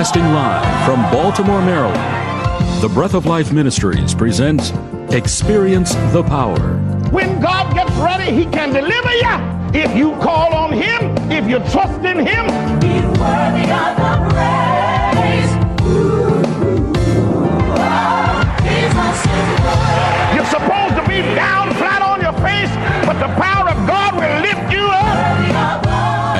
Broadcasting live from Baltimore, Maryland, the Breath of Life Ministries presents Experience the Power. When God gets ready, He can deliver you. If you call on Him, if you trust in Him, He's worthy of the praise. He's unsearchable. you're supposed to be down flat on your face, but the power of God will lift you up.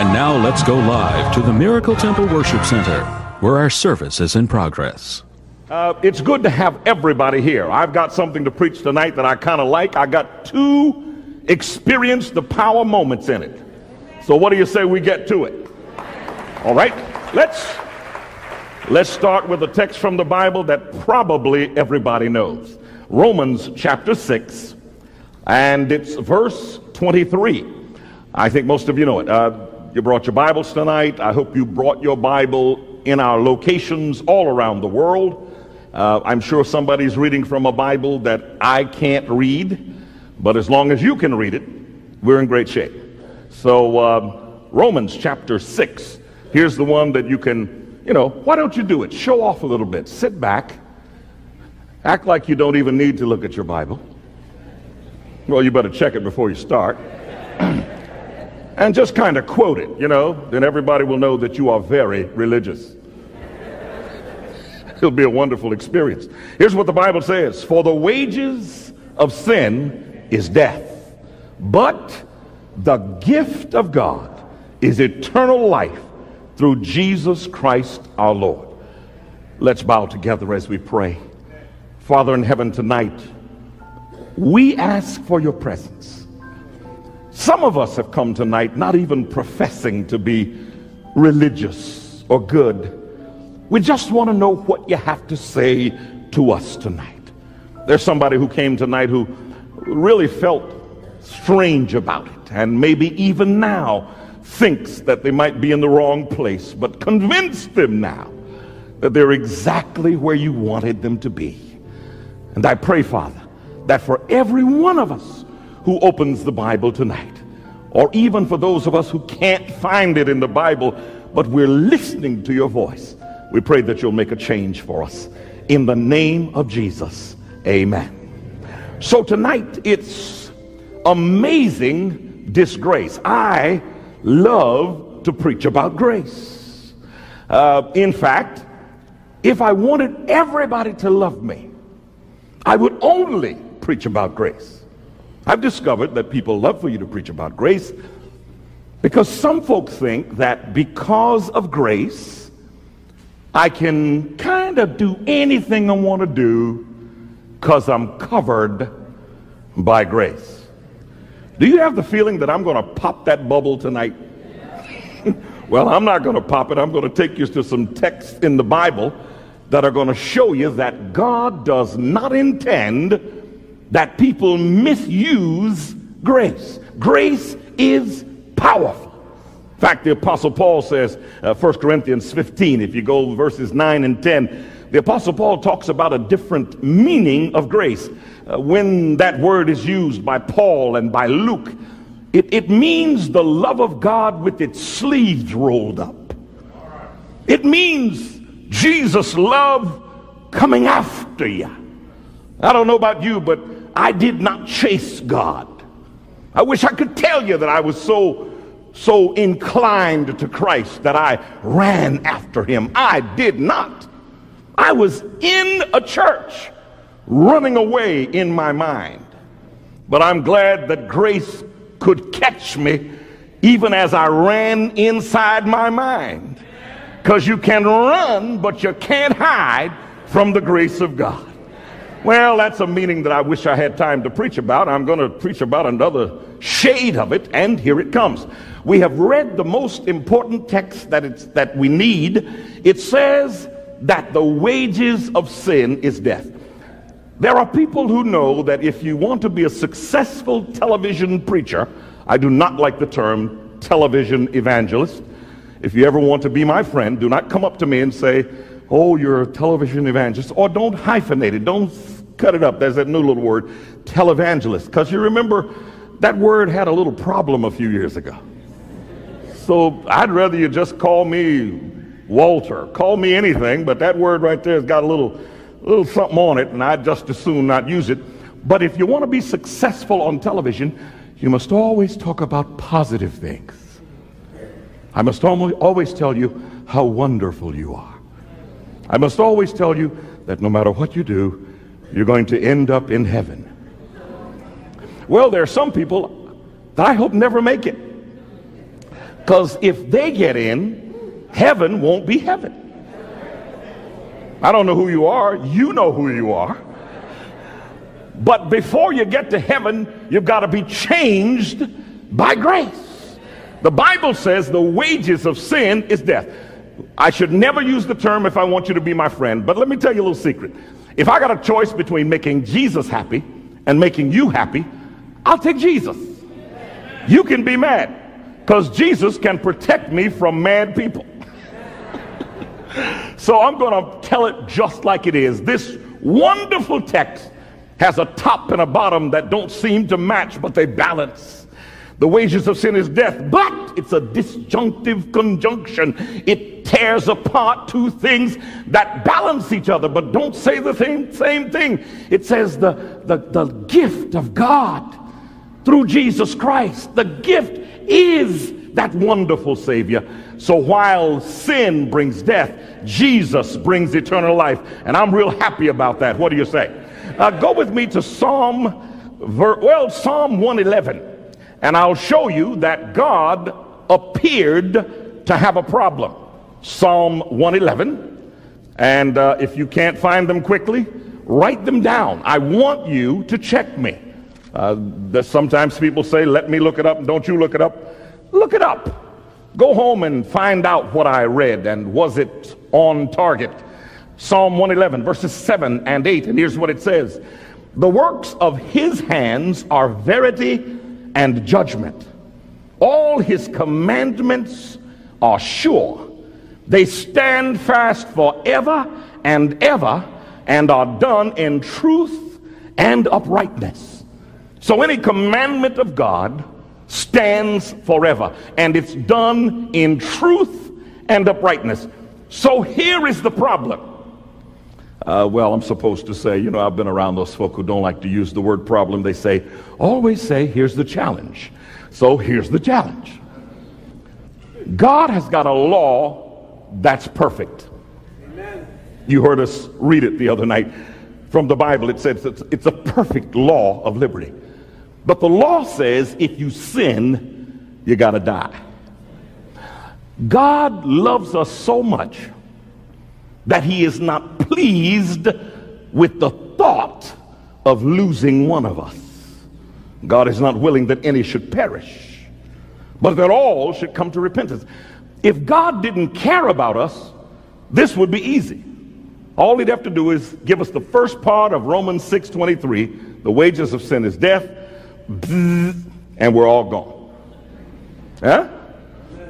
And now let's go live to the Miracle Temple Worship Center, where our service is in progress. Uh, it's good to have everybody here. I've got something to preach tonight that I kind of like. I got two experience the power moments in it. So what do you say we get to it? All right, let's let's start with a text from the Bible that probably everybody knows. Romans chapter 6 and it's verse 23. I think most of you know it. Uh, you brought your Bibles tonight. I hope you brought your Bible in our locations all around the world. Uh, I'm sure somebody's reading from a Bible that I can't read, but as long as you can read it, we're in great shape. So, uh, Romans chapter 6, here's the one that you can, you know, why don't you do it? Show off a little bit. Sit back. Act like you don't even need to look at your Bible. Well, you better check it before you start. and just kind of quote it, you know, then everybody will know that you are very religious. It'll be a wonderful experience. Here's what the Bible says For the wages of sin is death, but the gift of God is eternal life through Jesus Christ our Lord. Let's bow together as we pray. Father in heaven, tonight, we ask for your presence. Some of us have come tonight not even professing to be religious or good we just want to know what you have to say to us tonight. There's somebody who came tonight who really felt strange about it and maybe even now thinks that they might be in the wrong place, but convince them now that they're exactly where you wanted them to be. And I pray, Father, that for every one of us who opens the Bible tonight, or even for those of us who can't find it in the Bible, but we're listening to your voice, we pray that you'll make a change for us. In the name of Jesus, amen. So tonight it's amazing disgrace. I love to preach about grace. Uh, in fact, if I wanted everybody to love me, I would only preach about grace. I've discovered that people love for you to preach about grace because some folks think that because of grace, I can kind of do anything I want to do because I'm covered by grace. Do you have the feeling that I'm going to pop that bubble tonight? well, I'm not going to pop it. I'm going to take you to some texts in the Bible that are going to show you that God does not intend that people misuse grace. Grace is powerful. In fact, the Apostle Paul says, uh, 1 Corinthians 15, if you go verses 9 and 10, the Apostle Paul talks about a different meaning of grace. Uh, when that word is used by Paul and by Luke, it, it means the love of God with its sleeves rolled up. It means Jesus' love coming after you. I don't know about you, but I did not chase God. I wish I could tell you that I was so so inclined to Christ that I ran after him. I did not. I was in a church running away in my mind. But I'm glad that grace could catch me even as I ran inside my mind. Because you can run, but you can't hide from the grace of God. Well, that's a meaning that I wish I had time to preach about. I'm going to preach about another shade of it, and here it comes. We have read the most important text that, it's, that we need. It says that the wages of sin is death. There are people who know that if you want to be a successful television preacher, I do not like the term television evangelist. If you ever want to be my friend, do not come up to me and say, Oh, you're a television evangelist, or don't hyphenate it, don't cut it up. There's that new little word, televangelist, because you remember that word had a little problem a few years ago. So I'd rather you just call me Walter. Call me anything, but that word right there has got a little, little something on it, and I'd just as soon not use it. But if you want to be successful on television, you must always talk about positive things. I must always tell you how wonderful you are. I must always tell you that no matter what you do, you're going to end up in heaven. Well, there are some people that I hope never make it. Because if they get in, heaven won't be heaven. I don't know who you are. You know who you are. But before you get to heaven, you've got to be changed by grace. The Bible says the wages of sin is death. I should never use the term if I want you to be my friend, but let me tell you a little secret. If I got a choice between making Jesus happy and making you happy, I'll take Jesus. You can be mad because Jesus can protect me from mad people. so I'm going to tell it just like it is. This wonderful text has a top and a bottom that don't seem to match, but they balance. The wages of sin is death, but it's a disjunctive conjunction. It tears apart two things that balance each other, but don't say the same, same thing. It says the, the, the gift of God through Jesus Christ. The gift is that wonderful Savior. So while sin brings death, Jesus brings eternal life. And I'm real happy about that. What do you say? Uh, go with me to Psalm, well, Psalm 111. And I'll show you that God appeared to have a problem. Psalm 111. And uh, if you can't find them quickly, write them down. I want you to check me. Uh, sometimes people say, let me look it up. Don't you look it up? Look it up. Go home and find out what I read and was it on target. Psalm 111, verses 7 and 8. And here's what it says The works of his hands are verity and judgment. All his commandments are sure. They stand fast forever and ever and are done in truth and uprightness. So any commandment of God stands forever and it's done in truth and uprightness. So here is the problem. Uh, well, I'm supposed to say, you know, I've been around those folk who don't like to use the word problem. They say, always say, here's the challenge. So here's the challenge God has got a law that's perfect. Amen. You heard us read it the other night from the Bible. It says it's, it's a perfect law of liberty. But the law says if you sin, you got to die. God loves us so much that he is not pleased with the thought of losing one of us. God is not willing that any should perish, but that all should come to repentance. If God didn't care about us, this would be easy. All he'd have to do is give us the first part of Romans 6:23, the wages of sin is death, and we're all gone. Huh?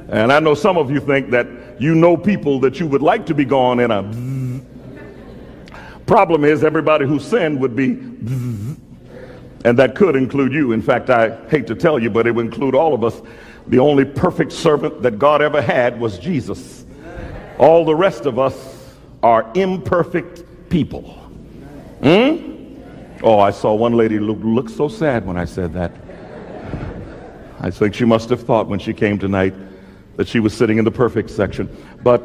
And I know some of you think that you know people that you would like to be gone in a problem is everybody who sinned would be and that could include you. In fact, I hate to tell you, but it would include all of us. The only perfect servant that God ever had was Jesus. All the rest of us are imperfect people. Hmm? Oh, I saw one lady look, look so sad when I said that. I think she must have thought when she came tonight that she was sitting in the perfect section. But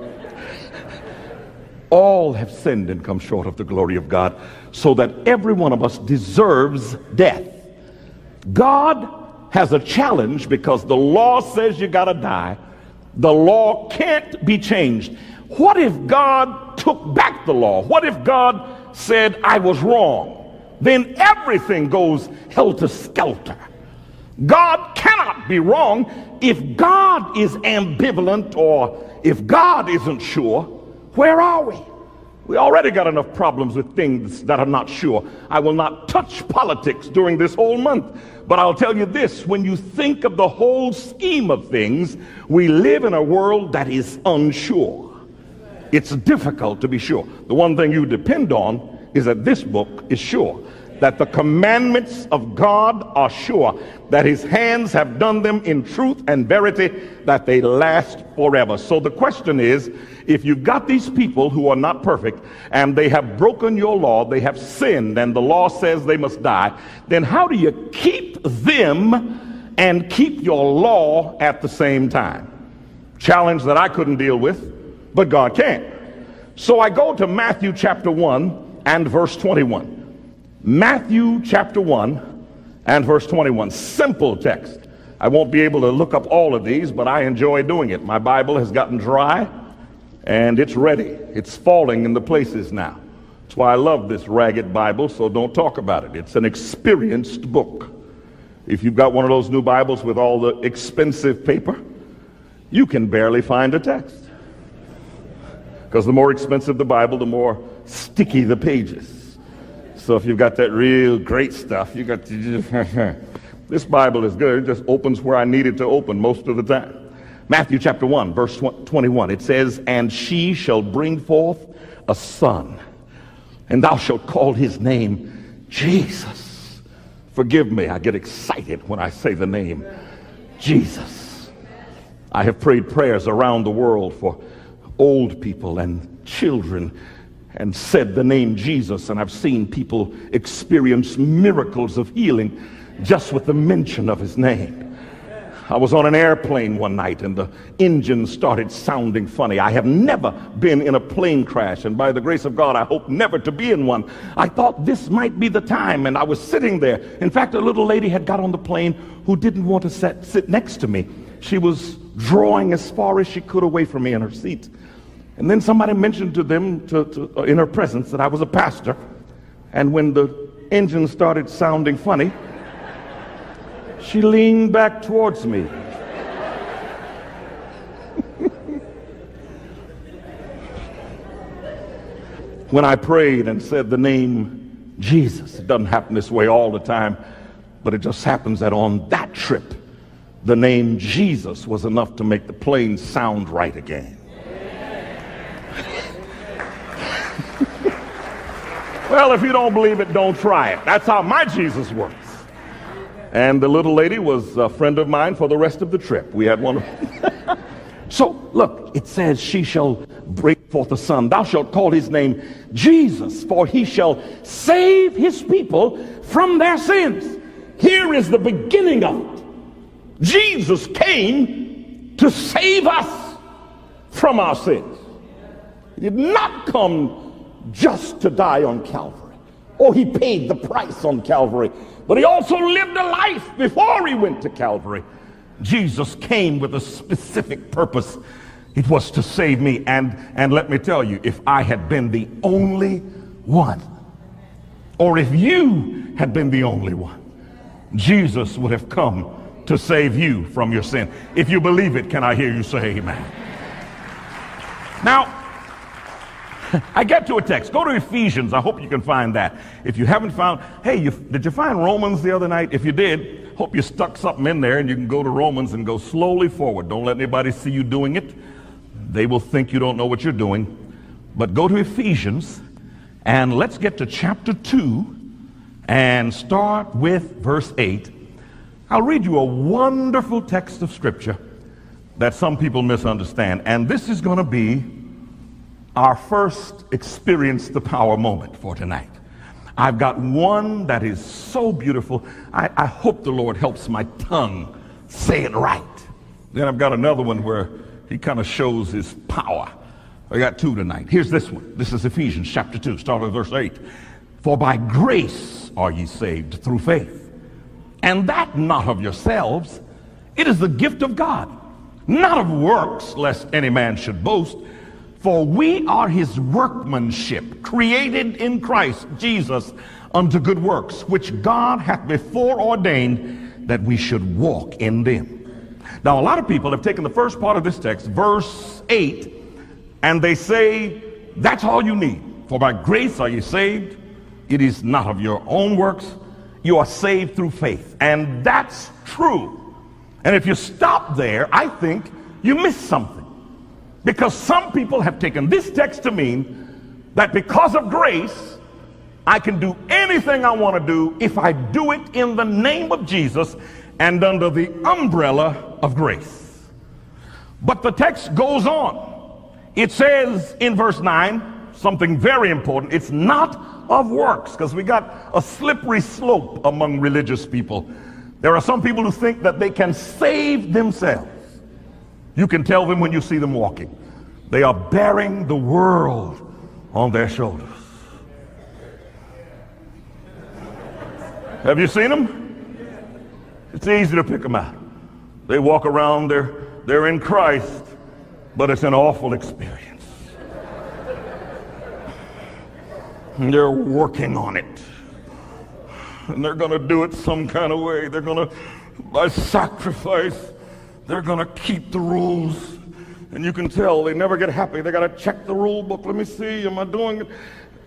all have sinned and come short of the glory of God, so that every one of us deserves death. God has a challenge because the law says you got to die. The law can't be changed. What if God took back the law? What if God said, I was wrong? then everything goes helter skelter. God cannot be wrong. If God is ambivalent or if God isn't sure, where are we? We already got enough problems with things that I'm not sure. I will not touch politics during this whole month. But I'll tell you this when you think of the whole scheme of things, we live in a world that is unsure. It's difficult to be sure. The one thing you depend on is that this book is sure that the commandments of God are sure, that his hands have done them in truth and verity, that they last forever. So the question is, if you've got these people who are not perfect and they have broken your law, they have sinned, and the law says they must die, then how do you keep them and keep your law at the same time? Challenge that I couldn't deal with, but God can. So I go to Matthew chapter 1 and verse 21. Matthew chapter 1 and verse 21. Simple text. I won't be able to look up all of these, but I enjoy doing it. My Bible has gotten dry, and it's ready. It's falling in the places now. That's why I love this ragged Bible, so don't talk about it. It's an experienced book. If you've got one of those new Bibles with all the expensive paper, you can barely find a text. Because the more expensive the Bible, the more sticky the pages. So if you've got that real great stuff, you got to this Bible is good. It just opens where I need it to open most of the time. Matthew chapter 1, verse 21. It says, And she shall bring forth a son, and thou shalt call his name Jesus. Forgive me, I get excited when I say the name Jesus. I have prayed prayers around the world for old people and children and said the name Jesus, and I've seen people experience miracles of healing just with the mention of his name. I was on an airplane one night and the engine started sounding funny. I have never been in a plane crash, and by the grace of God, I hope never to be in one. I thought this might be the time, and I was sitting there. In fact, a little lady had got on the plane who didn't want to sit, sit next to me. She was drawing as far as she could away from me in her seat. And then somebody mentioned to them to, to, uh, in her presence that I was a pastor. And when the engine started sounding funny, she leaned back towards me. when I prayed and said the name Jesus, it doesn't happen this way all the time, but it just happens that on that trip, the name Jesus was enough to make the plane sound right again. Well, if you don't believe it, don't try it. That's how my Jesus works. And the little lady was a friend of mine for the rest of the trip. We had one. so, look, it says, She shall bring forth a son. Thou shalt call his name Jesus, for he shall save his people from their sins. Here is the beginning of it. Jesus came to save us from our sins. He did not come just to die on Calvary, Oh, he paid the price on Calvary but he also lived a life before he went to Calvary. Jesus came with a specific purpose. It was to save me. And, and let me tell you, if I had been the only one, or if you had been the only one, Jesus would have come to save you from your sin. If you believe it, can I hear you say amen? Now, I get to a text. Go to Ephesians. I hope you can find that. If you haven't found, hey, you, did you find Romans the other night? If you did, hope you stuck something in there and you can go to Romans and go slowly forward. Don't let anybody see you doing it. They will think you don't know what you're doing. But go to Ephesians and let's get to chapter 2 and start with verse 8. I'll read you a wonderful text of scripture that some people misunderstand. And this is going to be our first experience the power moment for tonight. I've got one that is so beautiful. I, I, hope the Lord helps my tongue say it right. Then I've got another one where he kind of shows his power. I got two tonight. Here's this one. This is Ephesians chapter 2, start with verse 8. For by grace are ye saved through faith, and that not of yourselves. It is the gift of God, not of works, lest any man should boast. For we are his workmanship, created in Christ Jesus unto good works, which God hath before ordained that we should walk in them. Now, a lot of people have taken the first part of this text, verse 8, and they say, that's all you need. For by grace are you saved. It is not of your own works. You are saved through faith. And that's true. And if you stop there, I think you miss something. Because some people have taken this text to mean that because of grace, I can do anything I want to do if I do it in the name of Jesus and under the umbrella of grace. But the text goes on. It says in verse 9 something very important. It's not of works because we got a slippery slope among religious people. There are some people who think that they can save themselves. You can tell them when you see them walking. They are bearing the world on their shoulders. Have you seen them? It's easy to pick them out. They walk around, they're, they're in Christ, but it's an awful experience. And they're working on it. And they're going to do it some kind of way. They're going to, by sacrifice, they're going to keep the rules. And you can tell they never get happy. They got to check the rule book. Let me see. Am I doing it?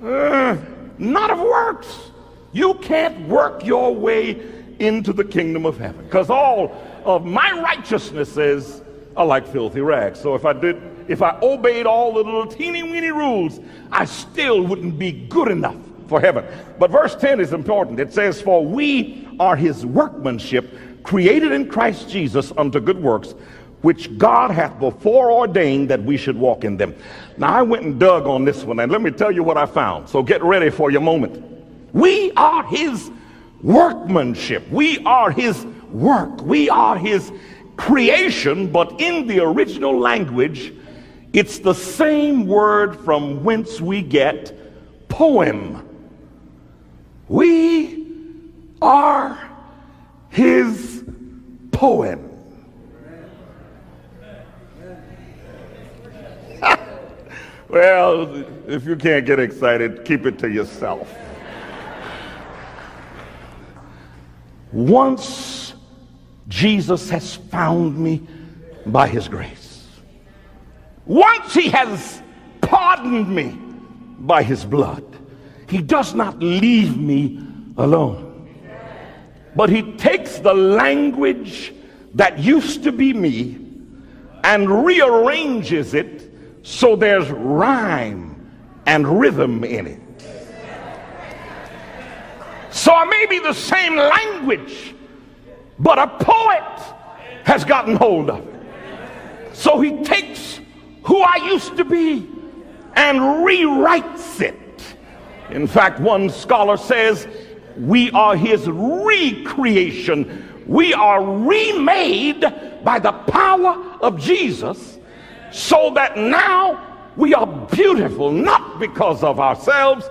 Uh, not of works. You can't work your way into the kingdom of heaven because all of my righteousnesses are like filthy rags. So if I did, if I obeyed all the little teeny weeny rules, I still wouldn't be good enough for heaven. But verse 10 is important. It says, For we are his workmanship, created in Christ Jesus unto good works, which God hath before ordained that we should walk in them. Now I went and dug on this one, and let me tell you what I found. So get ready for your moment. We are his workmanship. We are his work. We are his creation, but in the original language, it's the same word from whence we get poem. We are his poem. well, if you can't get excited, keep it to yourself. Once Jesus has found me by his grace, once he has pardoned me by his blood, he does not leave me alone. But he takes the language that used to be me and rearranges it so there's rhyme and rhythm in it. So I may be the same language, but a poet has gotten hold of it. So he takes who I used to be and rewrites it. In fact, one scholar says we are his recreation. We are remade by the power of Jesus so that now we are beautiful, not because of ourselves,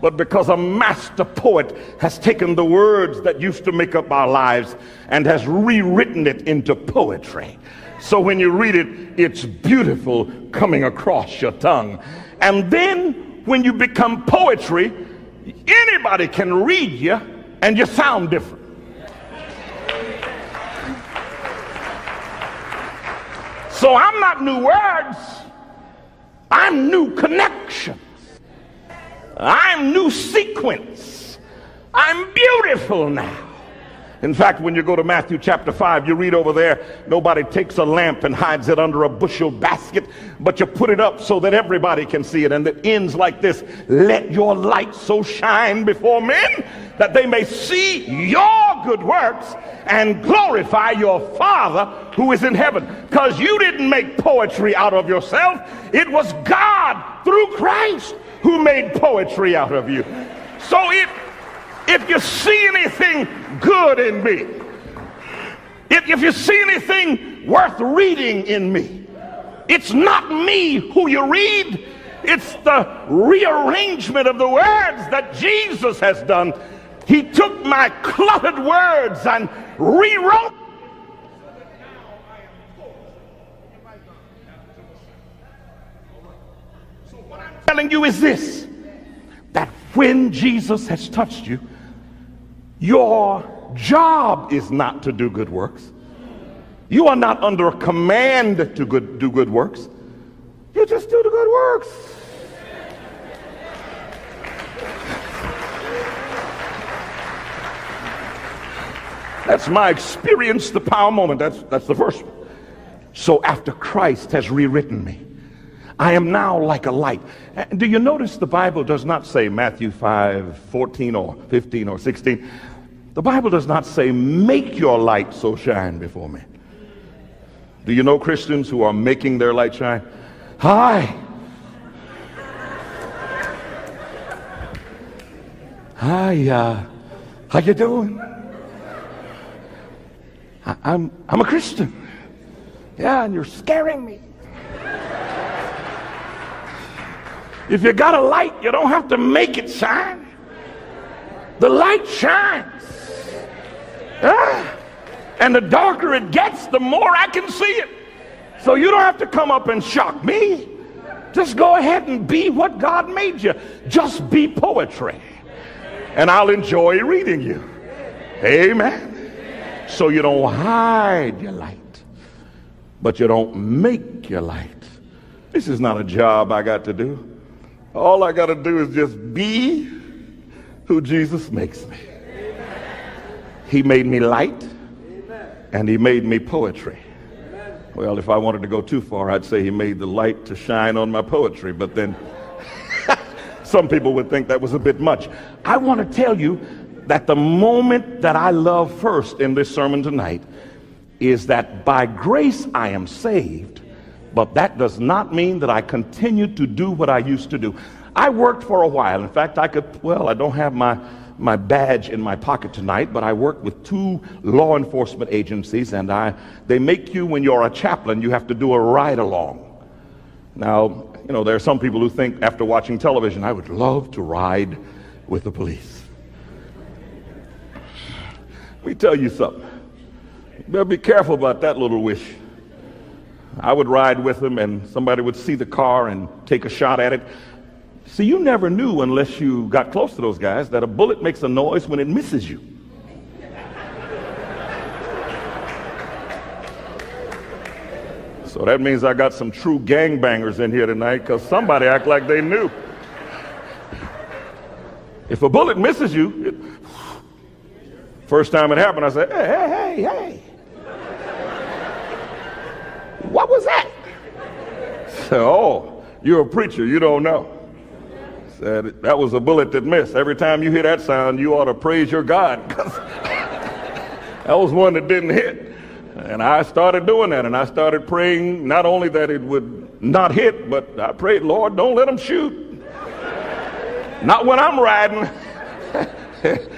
but because a master poet has taken the words that used to make up our lives and has rewritten it into poetry. So when you read it, it's beautiful coming across your tongue. And then when you become poetry, anybody can read you and you sound different. So I'm not new words, I'm new connections, I'm new sequence. I'm beautiful now. In fact, when you go to Matthew chapter 5, you read over there, nobody takes a lamp and hides it under a bushel basket, but you put it up so that everybody can see it. And it ends like this Let your light so shine before men that they may see your good works and glorify your Father who is in heaven. Because you didn't make poetry out of yourself, it was God through Christ who made poetry out of you. So if if you see anything good in me, if, if you see anything worth reading in me, it's not me who you read, it's the rearrangement of the words that Jesus has done. He took my cluttered words and rewrote. So what I'm telling you is this that when Jesus has touched you, your job is not to do good works. You are not under a command to good, do good works. You just do the good works. That's my experience, the power moment. That's, that's the first one. So after Christ has rewritten me, I am now like a light. Uh, do you notice the Bible does not say Matthew 5, 14 or 15 or 16? The Bible does not say, make your light so shine before me. Do you know Christians who are making their light shine? Hi. Hi, uh, how you doing? I, I'm, I'm a Christian. Yeah, and you're scaring me. If you got a light, you don't have to make it shine. The light shines. Ah, and the darker it gets, the more I can see it. So you don't have to come up and shock me. Just go ahead and be what God made you. Just be poetry. And I'll enjoy reading you. Amen. So you don't hide your light, but you don't make your light. This is not a job I got to do. All I got to do is just be who Jesus makes me. He made me light and he made me poetry. Well, if I wanted to go too far, I'd say he made the light to shine on my poetry, but then some people would think that was a bit much. I want to tell you that the moment that I love first in this sermon tonight is that by grace I am saved, but that does not mean that I continue to do what I used to do. I worked for a while. In fact, I could, well, I don't have my my badge in my pocket tonight, but I work with two law enforcement agencies, and I, they make you, when you're a chaplain, you have to do a ride along. Now, you know, there are some people who think after watching television, I would love to ride with the police. Let me tell you something. You better be careful about that little wish. I would ride with them, and somebody would see the car and take a shot at it. See, you never knew unless you got close to those guys that a bullet makes a noise when it misses you. So that means I got some true gangbangers in here tonight because somebody act like they knew. If a bullet misses you, it, first time it happened, I said, hey, hey, hey, hey. What was that? So, oh, you're a preacher, you don't know. That was a bullet that missed. Every time you hear that sound, you ought to praise your God because that was one that didn't hit. And I started doing that, and I started praying not only that it would not hit, but I prayed, Lord, don't let them shoot. not when I'm riding.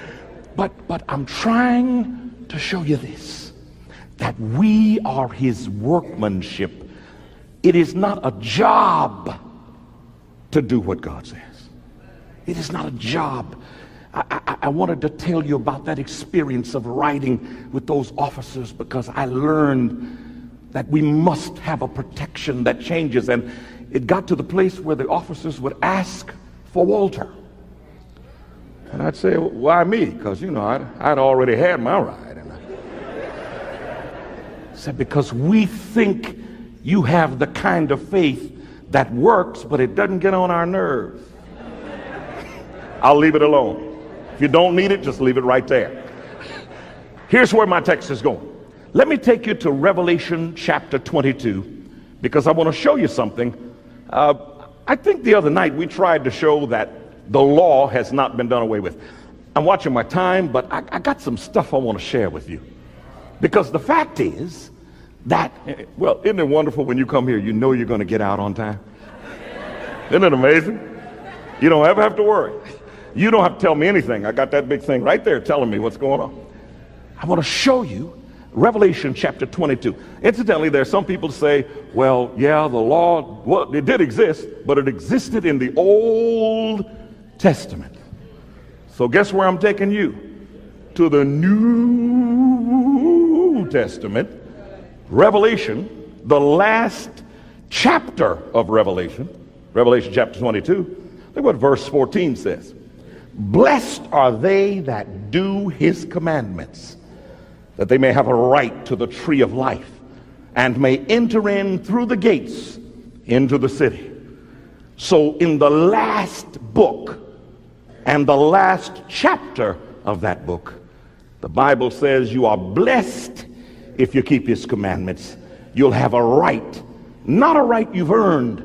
but but I'm trying to show you this that we are his workmanship. It is not a job to do what God says. It is not a job. I, I, I, wanted to tell you about that experience of riding with those officers because I learned that we must have a protection that changes. And it got to the place where the officers would ask for Walter. And I'd say, why me? Because, you know, I'd, I'd, already had my ride. And I said, because we think you have the kind of faith that works, but it doesn't get on our nerves. I'll leave it alone. If you don't need it, just leave it right there. Here's where my text is going. Let me take you to Revelation chapter 22 because I want to show you something. Uh, I think the other night we tried to show that the law has not been done away with. I'm watching my time, but I, I got some stuff I want to share with you. Because the fact is that, well, isn't it wonderful when you come here, you know you're going to get out on time? Isn't it amazing? You don't ever have to worry. You don't have to tell me anything. I got that big thing right there telling me what's going on. I want to show you Revelation chapter 22. Incidentally, there are some people say, well, yeah, the law, well, it did exist, but it existed in the Old Testament. So guess where I'm taking you? To the New Testament, Revelation, the last chapter of Revelation, Revelation chapter 22. Look what verse 14 says. Blessed are they that do his commandments, that they may have a right to the tree of life and may enter in through the gates into the city. So, in the last book and the last chapter of that book, the Bible says you are blessed if you keep his commandments. You'll have a right, not a right you've earned,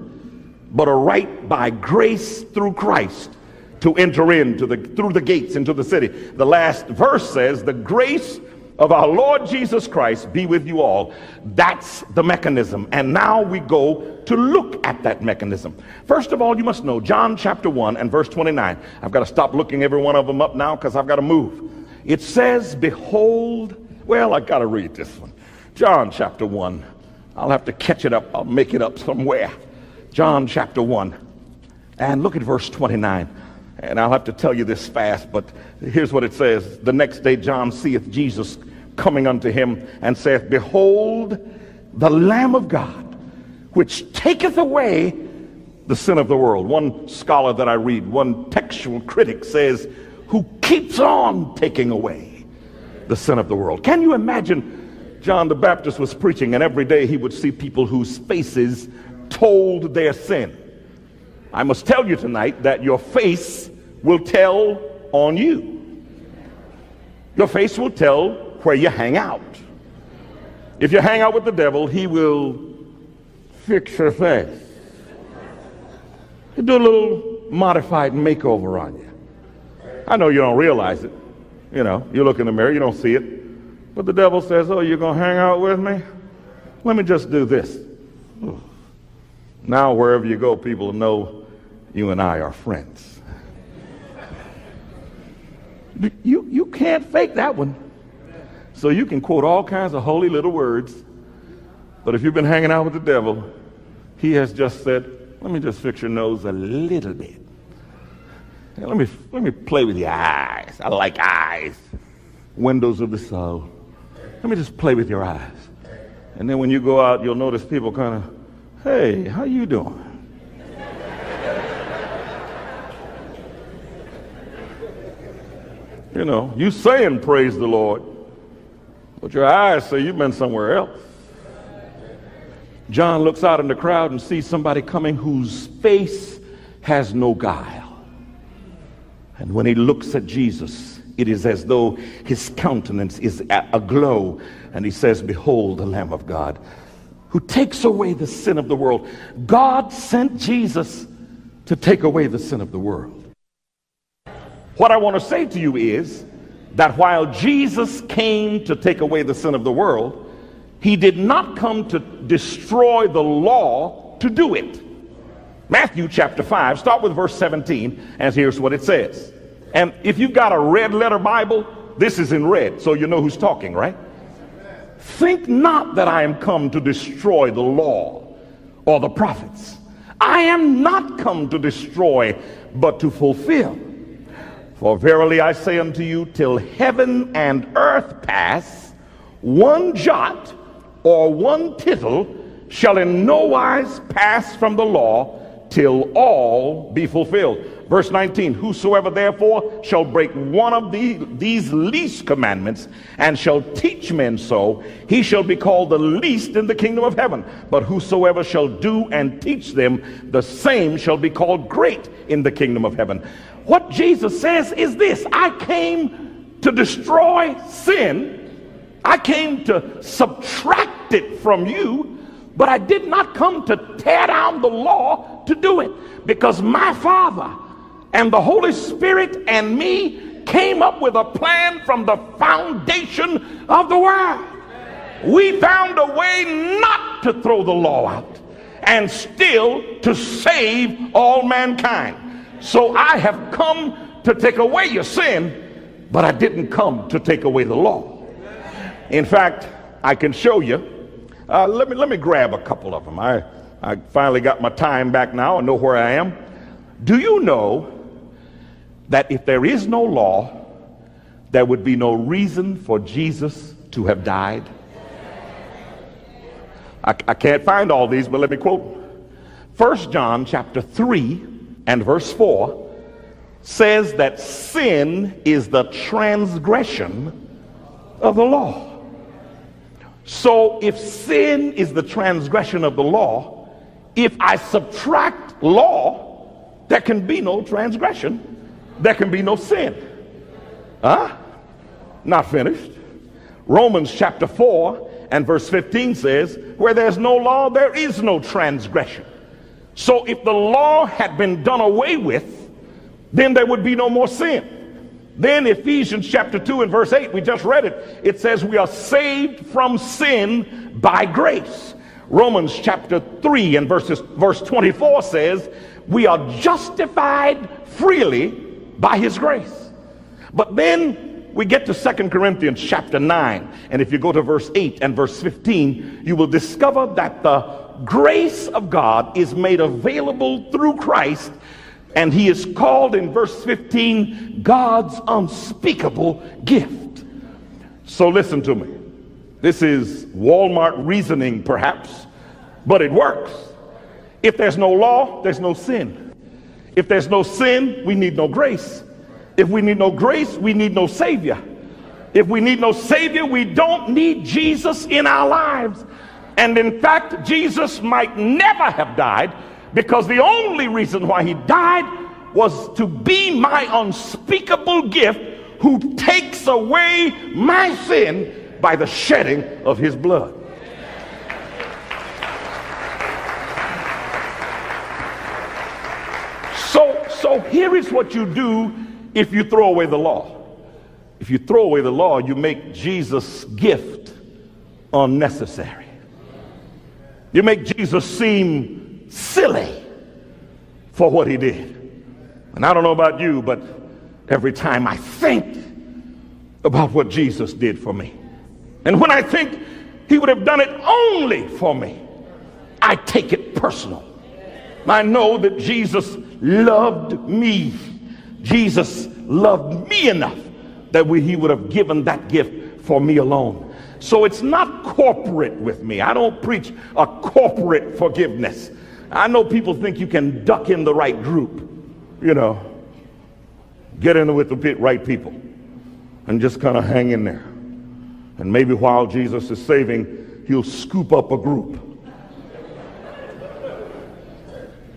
but a right by grace through Christ to enter into the through the gates into the city. The last verse says, "The grace of our Lord Jesus Christ be with you all." That's the mechanism. And now we go to look at that mechanism. First of all, you must know John chapter 1 and verse 29. I've got to stop looking every one of them up now cuz I've got to move. It says, "Behold, well, I got to read this one. John chapter 1. I'll have to catch it up. I'll make it up somewhere. John chapter 1. And look at verse 29. And I'll have to tell you this fast, but here's what it says. The next day John seeth Jesus coming unto him and saith, Behold, the Lamb of God, which taketh away the sin of the world. One scholar that I read, one textual critic says, who keeps on taking away the sin of the world. Can you imagine John the Baptist was preaching and every day he would see people whose faces told their sin. I must tell you tonight that your face will tell on you. Your face will tell where you hang out. If you hang out with the devil, he will fix your face. He'll do a little modified makeover on you. I know you don't realize it. You know, you look in the mirror, you don't see it. But the devil says, Oh, you're going to hang out with me? Let me just do this. Now, wherever you go, people know you and I are friends. You, you can't fake that one. So you can quote all kinds of holy little words, but if you've been hanging out with the devil, he has just said, Let me just fix your nose a little bit. let me, let me play with your eyes. I like eyes, windows of the soul. Let me just play with your eyes. And then when you go out, you'll notice people kind of, Hey, how you doing? You know, you saying praise the Lord, but your eyes say you've been somewhere else. John looks out in the crowd and sees somebody coming whose face has no guile. And when he looks at Jesus, it is as though his countenance is aglow. And he says, Behold the Lamb of God who takes away the sin of the world. God sent Jesus to take away the sin of the world. What I want to say to you is that while Jesus came to take away the sin of the world, he did not come to destroy the law to do it. Matthew chapter 5, start with verse 17, and here's what it says. And if you've got a red letter Bible, this is in red, so you know who's talking, right? Think not that I am come to destroy the law or the prophets. I am not come to destroy, but to fulfill. For verily I say unto you, till heaven and earth pass, one jot or one tittle shall in no wise pass from the law till all be fulfilled. Verse 19, whosoever therefore shall break one of the, these least commandments and shall teach men so, he shall be called the least in the kingdom of heaven. But whosoever shall do and teach them, the same shall be called great in the kingdom of heaven. What Jesus says is this I came to destroy sin, I came to subtract it from you, but I did not come to tear down the law to do it because my Father and the Holy Spirit and me came up with a plan from the foundation of the world. We found a way not to throw the law out and still to save all mankind. So I have come to take away your sin, but I didn't come to take away the law. In fact, I can show you. Uh, let me let me grab a couple of them. I I finally got my time back now. I know where I am. Do you know that if there is no law, there would be no reason for Jesus to have died? I, I can't find all these, but let me quote. First John chapter 3 and verse 4 says that sin is the transgression of the law. So if sin is the transgression of the law, if I subtract law, there can be no transgression, there can be no sin. Huh? Not finished. Romans chapter 4 and verse 15 says, Where there's no law, there is no transgression. So if the law had been done away with, then there would be no more sin. Then Ephesians chapter 2 and verse 8, we just read it. It says we are saved from sin by grace. Romans chapter 3 and verses, verse 24 says we are justified freely by his grace. But then we get to Second Corinthians chapter 9. And if you go to verse 8 and verse 15, you will discover that the grace of God is made available through Christ, and he is called in verse 15 God's unspeakable gift. So listen to me. This is Walmart reasoning, perhaps, but it works. If there's no law, there's no sin. If there's no sin, we need no grace. If we need no grace, we need no Savior. If we need no Savior, we don't need Jesus in our lives. And in fact, Jesus might never have died because the only reason why he died was to be my unspeakable gift who takes away my sin by the shedding of his blood. So, so here is what you do if you throw away the law. If you throw away the law, you make Jesus' gift unnecessary. You make Jesus seem silly for what he did. And I don't know about you, but every time I think about what Jesus did for me, and when I think he would have done it only for me, I take it personal. I know that Jesus loved me. Jesus loved me enough that we, he would have given that gift for me alone. So it's not corporate with me. I don't preach a corporate forgiveness. I know people think you can duck in the right group, you know, get in with the right people and just kind of hang in there. And maybe while Jesus is saving, he'll scoop up a group.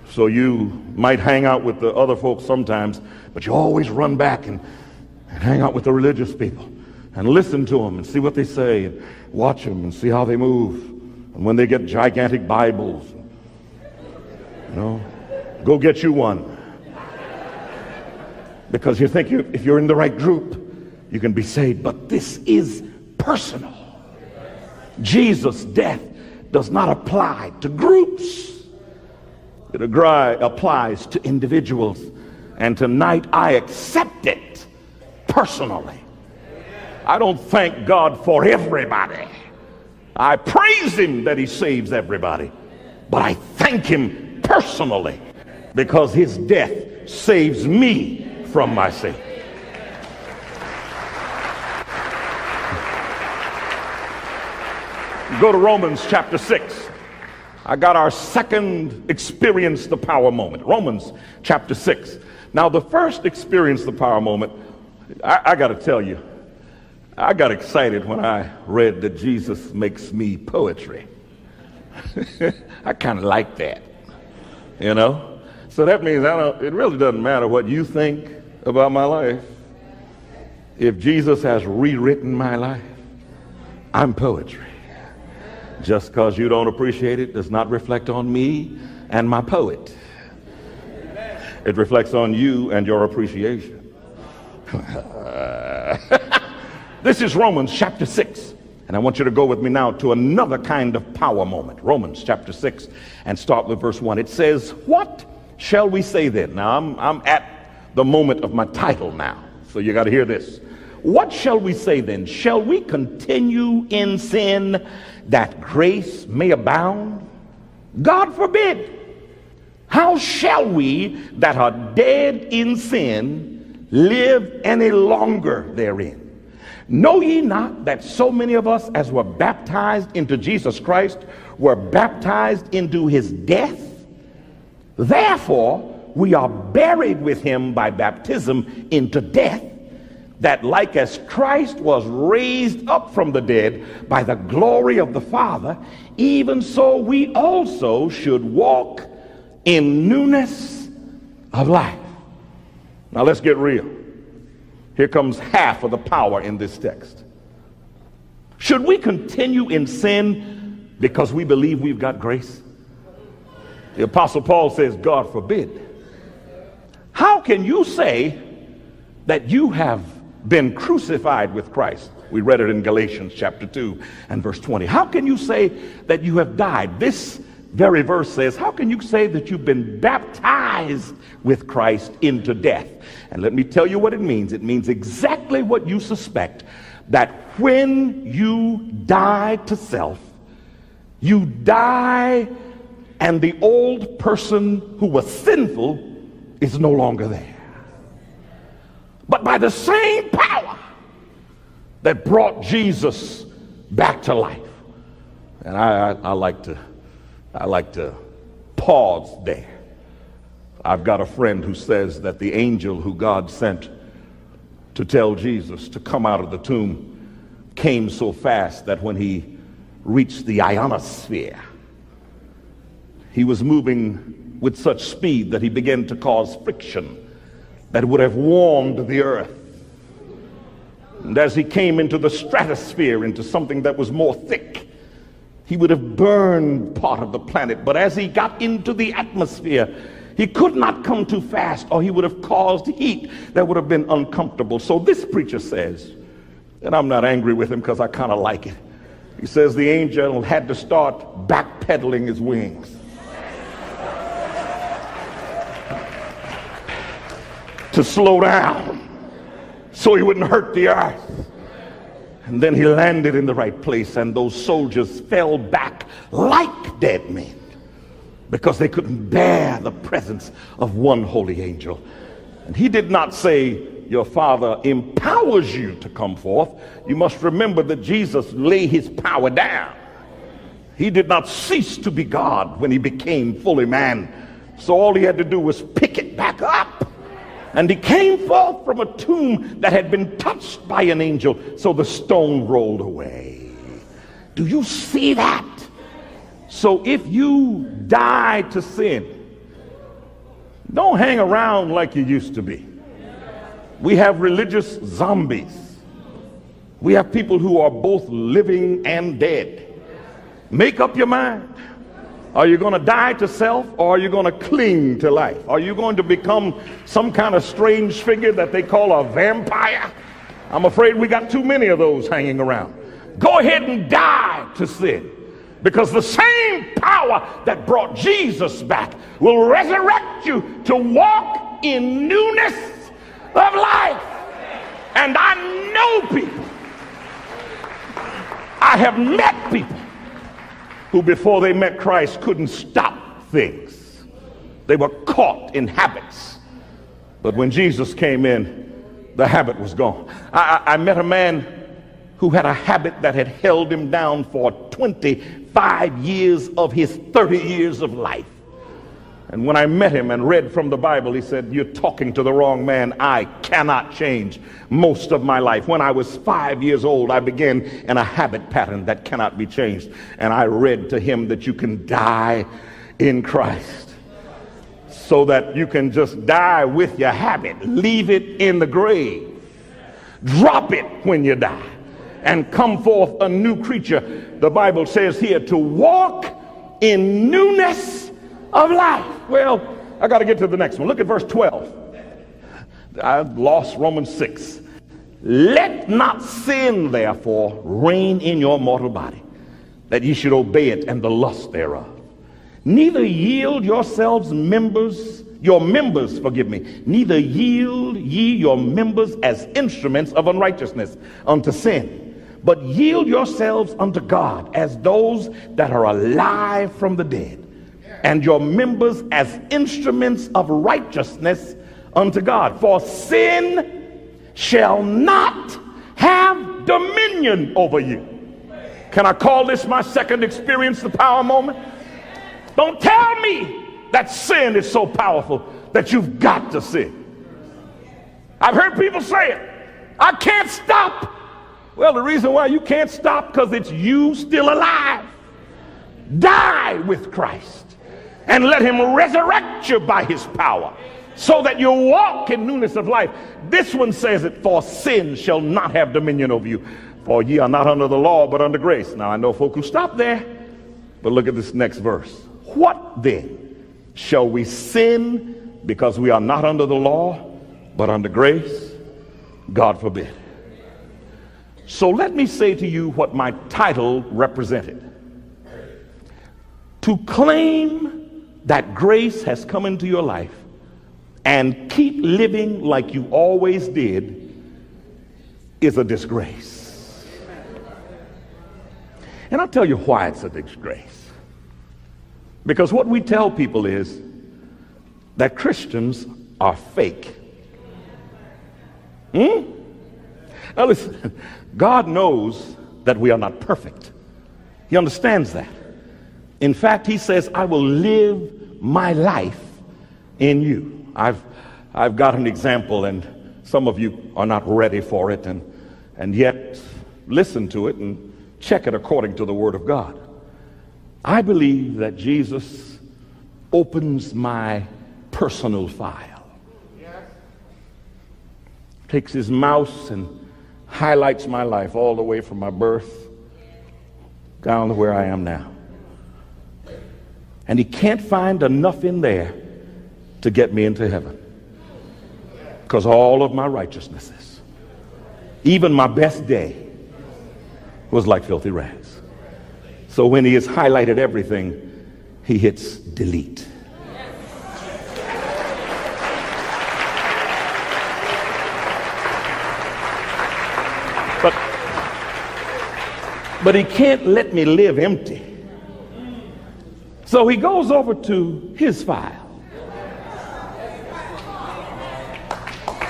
So you might hang out with the other folks sometimes, but you always run back and, and hang out with the religious people and listen to them and see what they say and watch them and see how they move. And when they get gigantic Bibles, you know, go get you one. Because you think you, if you're in the right group, you can be saved. But this is personal. Jesus' death does not apply to groups. It applies to individuals. And tonight I accept it personally. I don't thank God for everybody. I praise him that he saves everybody. But I thank him personally because his death saves me from my sin. Go to Romans chapter 6. I got our second experience the power moment. Romans chapter 6. Now, the first experience the power moment, I, I got to tell you, I got excited when I read that Jesus makes me poetry. I kind of like that, you know? So that means I don't, it really doesn't matter what you think about my life. If Jesus has rewritten my life, I'm poetry. Just because you don't appreciate it does not reflect on me and my poet. It reflects on you and your appreciation. This is Romans chapter 6. And I want you to go with me now to another kind of power moment. Romans chapter 6 and start with verse 1. It says, What shall we say then? Now I'm, I'm at the moment of my title now. So you got to hear this. What shall we say then? Shall we continue in sin that grace may abound? God forbid. How shall we that are dead in sin live any longer therein? Know ye not that so many of us, as were baptized into Jesus Christ, were baptized into his death? Therefore, we are buried with him by baptism into death, that like as Christ was raised up from the dead by the glory of the Father, even so we also should walk in newness of life. Now let's get real. Here comes half of the power in this text. Should we continue in sin because we believe we've got grace? The Apostle Paul says, God forbid. How can you say that you have been crucified with Christ? We read it in Galatians chapter 2 and verse 20. How can you say that you have died? This very verse says, How can you say that you've been baptized with Christ into death? And let me tell you what it means. It means exactly what you suspect that when you die to self, you die and the old person who was sinful is no longer there. But by the same power that brought Jesus back to life. And I, I, I like to I like to pause there. I've got a friend who says that the angel who God sent to tell Jesus to come out of the tomb came so fast that when he reached the ionosphere, he was moving with such speed that he began to cause friction that would have warmed the earth. And as he came into the stratosphere, into something that was more thick, he would have burned part of the planet. But as he got into the atmosphere, he could not come too fast or he would have caused heat that would have been uncomfortable. So this preacher says, and I'm not angry with him because I kind of like it. He says the angel had to start backpedaling his wings. to slow down so he wouldn't hurt the earth. And then he landed in the right place, and those soldiers fell back like dead men because they couldn't bear the presence of one holy angel. And he did not say, Your father empowers you to come forth. You must remember that Jesus lay his power down. He did not cease to be God when he became fully man. So all he had to do was pick it. And he came forth from a tomb that had been touched by an angel, so the stone rolled away. Do you see that? So if you die to sin, don't hang around like you used to be. We have religious zombies. We have people who are both living and dead. Make up your mind. Are you going to die to self or are you going to cling to life? Are you going to become some kind of strange figure that they call a vampire? I'm afraid we got too many of those hanging around. Go ahead and die to sin because the same power that brought Jesus back will resurrect you to walk in newness of life. And I know people, I have met people who before they met Christ couldn't stop things. They were caught in habits. But when Jesus came in, the habit was gone. I, I, I met a man who had a habit that had held him down for 25 years of his 30 years of life. And when I met him and read from the Bible, he said, You're talking to the wrong man. I cannot change most of my life. When I was five years old, I began in a habit pattern that cannot be changed. And I read to him that you can die in Christ so that you can just die with your habit, leave it in the grave, drop it when you die, and come forth a new creature. The Bible says here to walk in newness of life. Well, I got to get to the next one. Look at verse 12. I've lost Romans 6. Let not sin, therefore, reign in your mortal body, that ye should obey it and the lust thereof. Neither yield yourselves members, your members, forgive me, neither yield ye your members as instruments of unrighteousness unto sin, but yield yourselves unto God as those that are alive from the dead and your members as instruments of righteousness unto God. For sin shall not have dominion over you. Can I call this my second experience, the power moment? Don't tell me that sin is so powerful that you've got to sin. I've heard people say it. I can't stop. Well, the reason why you can't stop because it's you still alive. Die with Christ and let him resurrect you by his power so that you walk in newness of life. This one says it, for sin shall not have dominion over you. For ye are not under the law, but under grace. Now I know folk who stop there, but look at this next verse. What then? Shall we sin because we are not under the law, but under grace? God forbid. So let me say to you what my title represented. To claim that grace has come into your life and keep living like you always did is a disgrace. And I'll tell you why it's a disgrace. Because what we tell people is that Christians are fake. Hmm? Now listen, God knows that we are not perfect. He understands that. In fact, he says, I will live my life in you. I've, I've got an example, and some of you are not ready for it, and, and yet listen to it and check it according to the Word of God. I believe that Jesus opens my personal file takes his mouse and highlights my life all the way from my birth down to where I am now. And he can't find enough in there to get me into heaven. Because all of my righteousnesses, even my best day, was like filthy rags. So when he has highlighted everything, he hits delete. But, but he can't let me live empty. So he goes over to his file,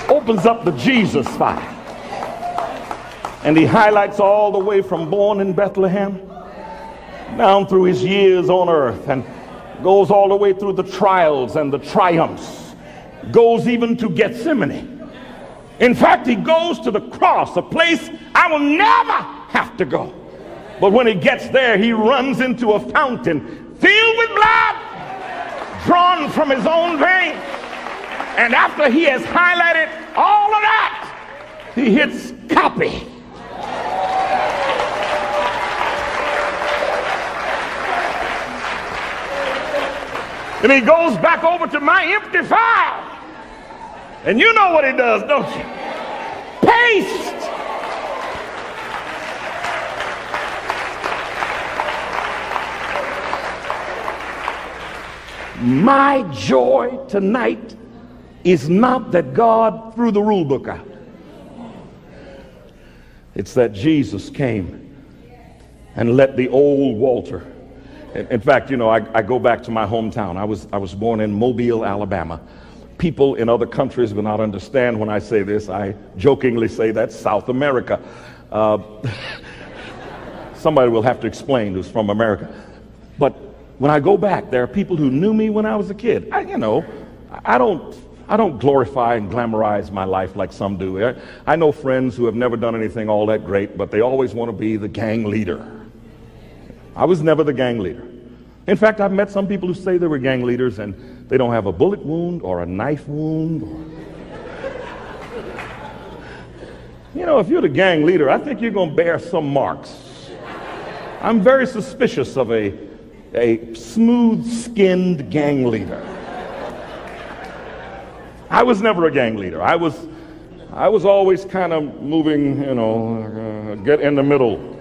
opens up the Jesus file, and he highlights all the way from born in Bethlehem down through his years on earth and goes all the way through the trials and the triumphs, goes even to Gethsemane. In fact, he goes to the cross, a place I will never have to go. But when he gets there, he runs into a fountain filled with blood, drawn from his own vein. And after he has highlighted all of that, he hits copy. And he goes back over to my empty file. And you know what he does, don't you? Paste. My joy tonight is not that God threw the rule book out. It's that Jesus came and let the old Walter. In, fact, you know, I, I go back to my hometown. I was, I was born in Mobile, Alabama. People in other countries will not understand when I say this. I jokingly say that's South America. Uh, somebody will have to explain who's from America. But when I go back, there are people who knew me when I was a kid. I, you know, I don't, I don't glorify and glamorize my life like some do. I, I know friends who have never done anything all that great, but they always want to be the gang leader. I was never the gang leader. In fact, I've met some people who say they were gang leaders and they don't have a bullet wound or a knife wound. Or... you know, if you're the gang leader, I think you're going to bear some marks. I'm very suspicious of a, a smooth skinned gang leader. I was never a gang leader. I was, I was always kind of moving, you know, uh, get in the middle.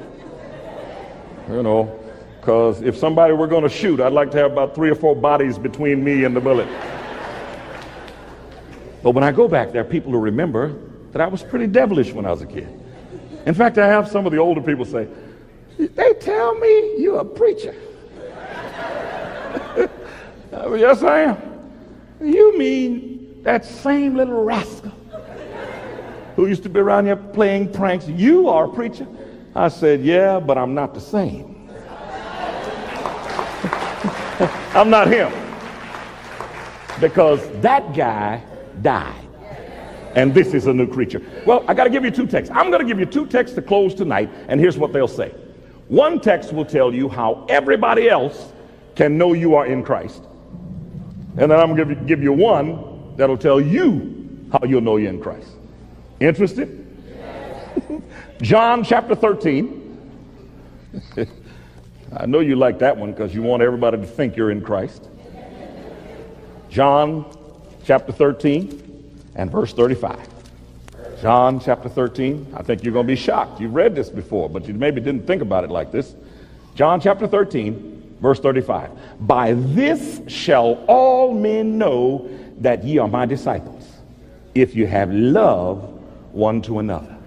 You know, because if somebody were going to shoot, I'd like to have about three or four bodies between me and the bullet. But when I go back, there people who remember that I was pretty devilish when I was a kid. In fact, I have some of the older people say, They tell me you're a preacher. Uh, yes, I am. You mean that same little rascal who used to be around here playing pranks? You are a preacher? I said, Yeah, but I'm not the same. I'm not him. Because that guy died. And this is a new creature. Well, I got to give you two texts. I'm going to give you two texts to close tonight, and here's what they'll say. One text will tell you how everybody else can know you are in Christ. And then I'm going to give you one that'll tell you how you'll know you're in Christ. Interested? John chapter 13. I know you like that one because you want everybody to think you're in Christ. John chapter 13 and verse 35. John chapter 13. I think you're going to be shocked. You've read this before, but you maybe didn't think about it like this. John chapter 13, verse 35. By this shall all men know that ye are my disciples, if you have love one to another.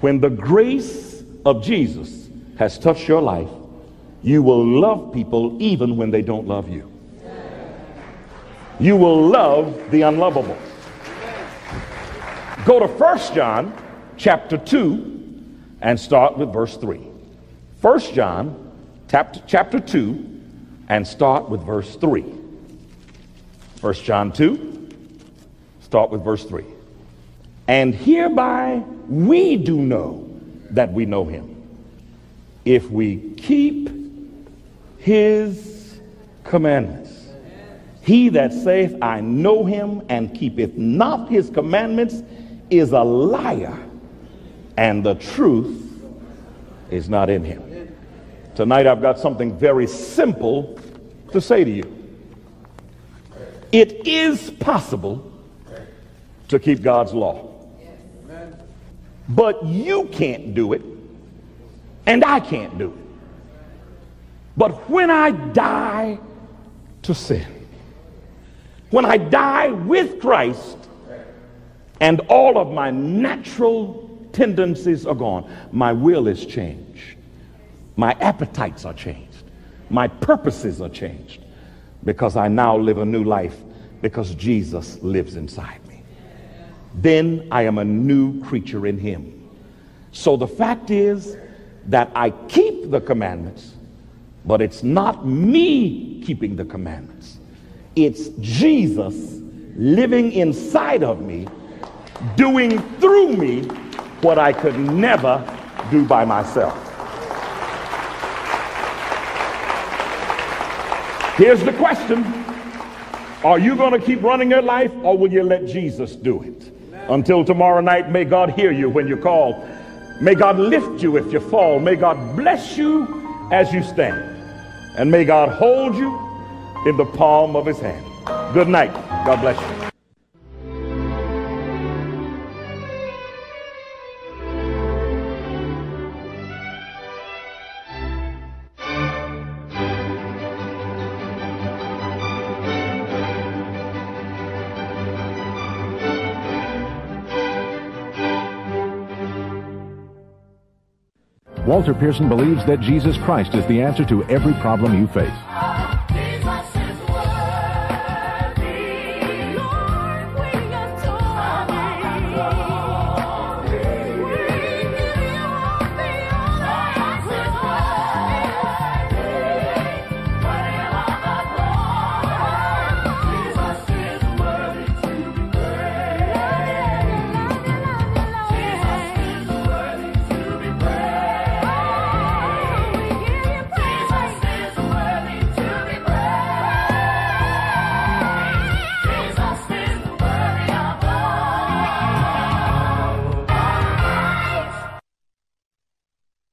When the grace of Jesus has touched your life, you will love people even when they don't love you. You will love the unlovable. Go to 1 John chapter 2 and start with verse 3. 1 John chapter, chapter 2 and start with verse 3. 1 John 2, start with verse 3. And hereby we do know that we know him if we keep his commandments. He that saith, I know him, and keepeth not his commandments, is a liar, and the truth is not in him. Tonight, I've got something very simple to say to you. It is possible to keep God's law, but you can't do it, and I can't do it. But when I die to sin, when I die with Christ and all of my natural tendencies are gone, my will is changed. My appetites are changed. My purposes are changed because I now live a new life because Jesus lives inside me. Then I am a new creature in Him. So the fact is that I keep the commandments, but it's not me keeping the commandments. It's Jesus living inside of me, doing through me what I could never do by myself. Here's the question Are you going to keep running your life or will you let Jesus do it? Until tomorrow night, may God hear you when you call. May God lift you if you fall. May God bless you as you stand. And may God hold you in the palm of his hand. Good night. God bless you. Walter Pearson believes that Jesus Christ is the answer to every problem you face.